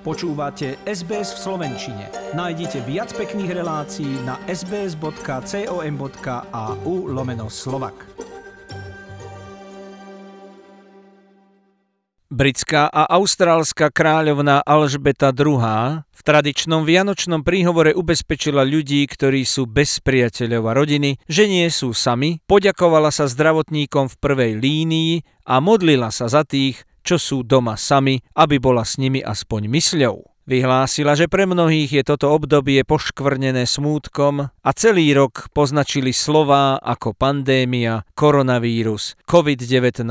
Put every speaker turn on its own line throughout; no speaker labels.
Počúvate SBS v Slovenčine. Nájdite viac pekných relácií na sbs.com.au lomeno slovak. Britská a austrálska kráľovná Alžbeta II. v tradičnom vianočnom príhovore ubezpečila ľudí, ktorí sú bez priateľov a rodiny, že nie sú sami, poďakovala sa zdravotníkom v prvej línii a modlila sa za tých, čo sú doma sami, aby bola s nimi aspoň mysľou. Vyhlásila, že pre mnohých je toto obdobie poškvrnené smútkom a celý rok poznačili slová ako pandémia, koronavírus, COVID-19,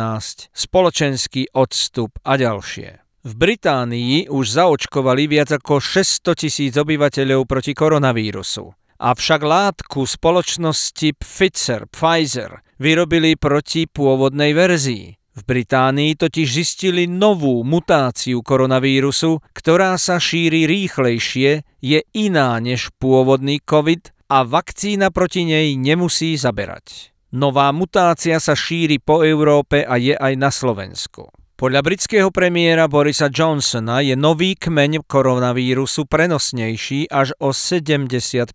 spoločenský odstup a ďalšie. V Británii už zaočkovali viac ako 600 tisíc obyvateľov proti koronavírusu. Avšak látku spoločnosti Pfizer, Pfizer vyrobili proti pôvodnej verzii. V Británii totiž zistili novú mutáciu koronavírusu, ktorá sa šíri rýchlejšie, je iná než pôvodný COVID a vakcína proti nej nemusí zaberať. Nová mutácia sa šíri po Európe a je aj na Slovensku. Podľa britského premiéra Borisa Johnsona je nový kmeň koronavírusu prenosnejší až o 70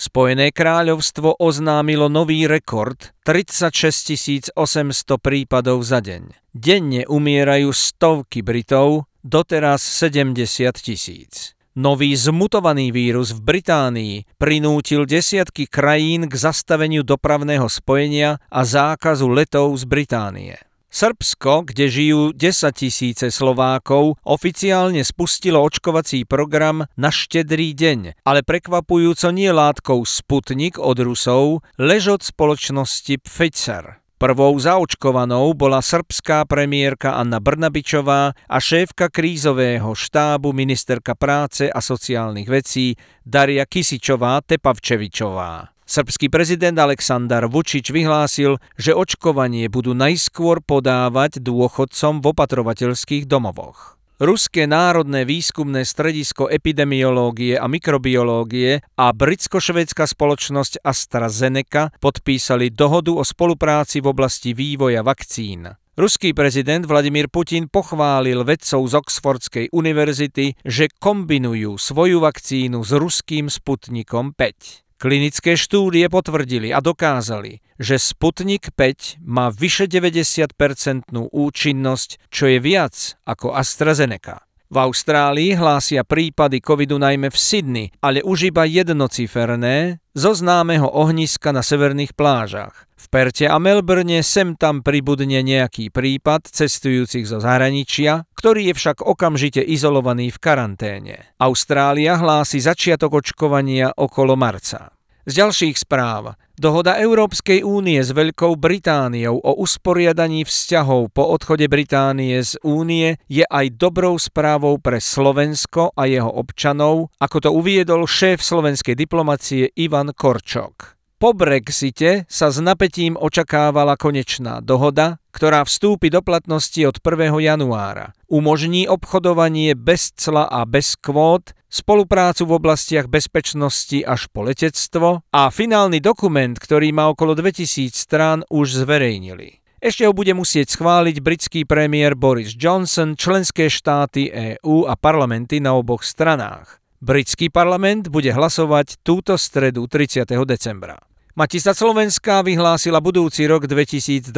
Spojené kráľovstvo oznámilo nový rekord 36 800 prípadov za deň. Denne umierajú stovky Britov, doteraz 70 tisíc. Nový zmutovaný vírus v Británii prinútil desiatky krajín k zastaveniu dopravného spojenia a zákazu letov z Británie. Srbsko, kde žijú 10 tisíce Slovákov, oficiálne spustilo očkovací program na štedrý deň, ale prekvapujúco nie látkou Sputnik od Rusov, lež od spoločnosti Pfizer. Prvou zaočkovanou bola srbská premiérka Anna Brnabičová a šéfka krízového štábu ministerka práce a sociálnych vecí Daria Kisičová Tepavčevičová. Srbský prezident Aleksandar Vučič vyhlásil, že očkovanie budú najskôr podávať dôchodcom v opatrovateľských domovoch. Ruské národné výskumné stredisko epidemiológie a mikrobiológie a britsko-švédska spoločnosť AstraZeneca podpísali dohodu o spolupráci v oblasti vývoja vakcín. Ruský prezident Vladimír Putin pochválil vedcov z Oxfordskej univerzity, že kombinujú svoju vakcínu s ruským Sputnikom 5. Klinické štúdie potvrdili a dokázali, že Sputnik 5 má vyše 90-percentnú účinnosť, čo je viac ako AstraZeneca. V Austrálii hlásia prípady covidu najmä v Sydney, ale už iba jednociferné, zo známeho ohniska na severných plážach. V Perte a Melbourne sem tam pribudne nejaký prípad cestujúcich zo zahraničia, ktorý je však okamžite izolovaný v karanténe. Austrália hlási začiatok očkovania okolo marca. Z ďalších správ. Dohoda Európskej únie s Veľkou Britániou o usporiadaní vzťahov po odchode Británie z únie je aj dobrou správou pre Slovensko a jeho občanov, ako to uviedol šéf slovenskej diplomacie Ivan Korčok. Po Brexite sa s napätím očakávala konečná dohoda, ktorá vstúpi do platnosti od 1. januára. Umožní obchodovanie bez cla a bez kvót, spoluprácu v oblastiach bezpečnosti až po letectvo a finálny dokument, ktorý má okolo 2000 strán, už zverejnili. Ešte ho bude musieť schváliť britský premiér Boris Johnson, členské štáty EÚ a parlamenty na oboch stranách. Britský parlament bude hlasovať túto stredu 30. decembra. Matica Slovenská vyhlásila budúci rok 2021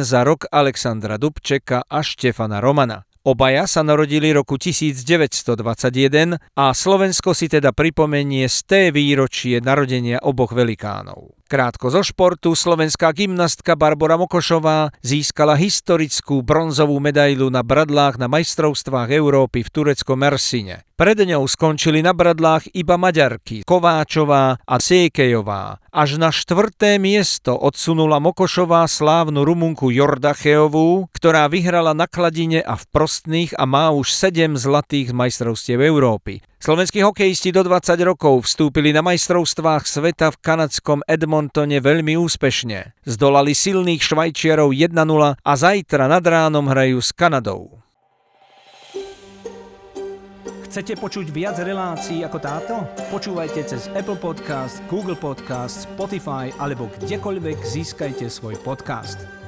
za rok Alexandra Dubčeka a Štefana Romana. Obaja sa narodili roku 1921 a Slovensko si teda pripomenie z té výročie narodenia oboch velikánov. Krátko zo športu slovenská gymnastka Barbara Mokošová získala historickú bronzovú medailu na bradlách na majstrovstvách Európy v tureckom Mersine. Pred ňou skončili na bradlách iba Maďarky Kováčová a Sékejová. Až na štvrté miesto odsunula Mokošová slávnu Rumunku Jordacheovú, ktorá vyhrala na kladine a v prostných a má už 7 zlatých majstrovstiev Európy. Slovenskí hokejisti do 20 rokov vstúpili na majstrovstvách sveta v kanadskom Edmontone veľmi úspešne. Zdolali silných Švajčiarov 1-0 a zajtra nad ránom hrajú s Kanadou. Chcete počuť viac relácií ako táto? Počúvajte cez Apple Podcast, Google Podcast, Spotify alebo kdekoľvek získajte svoj podcast.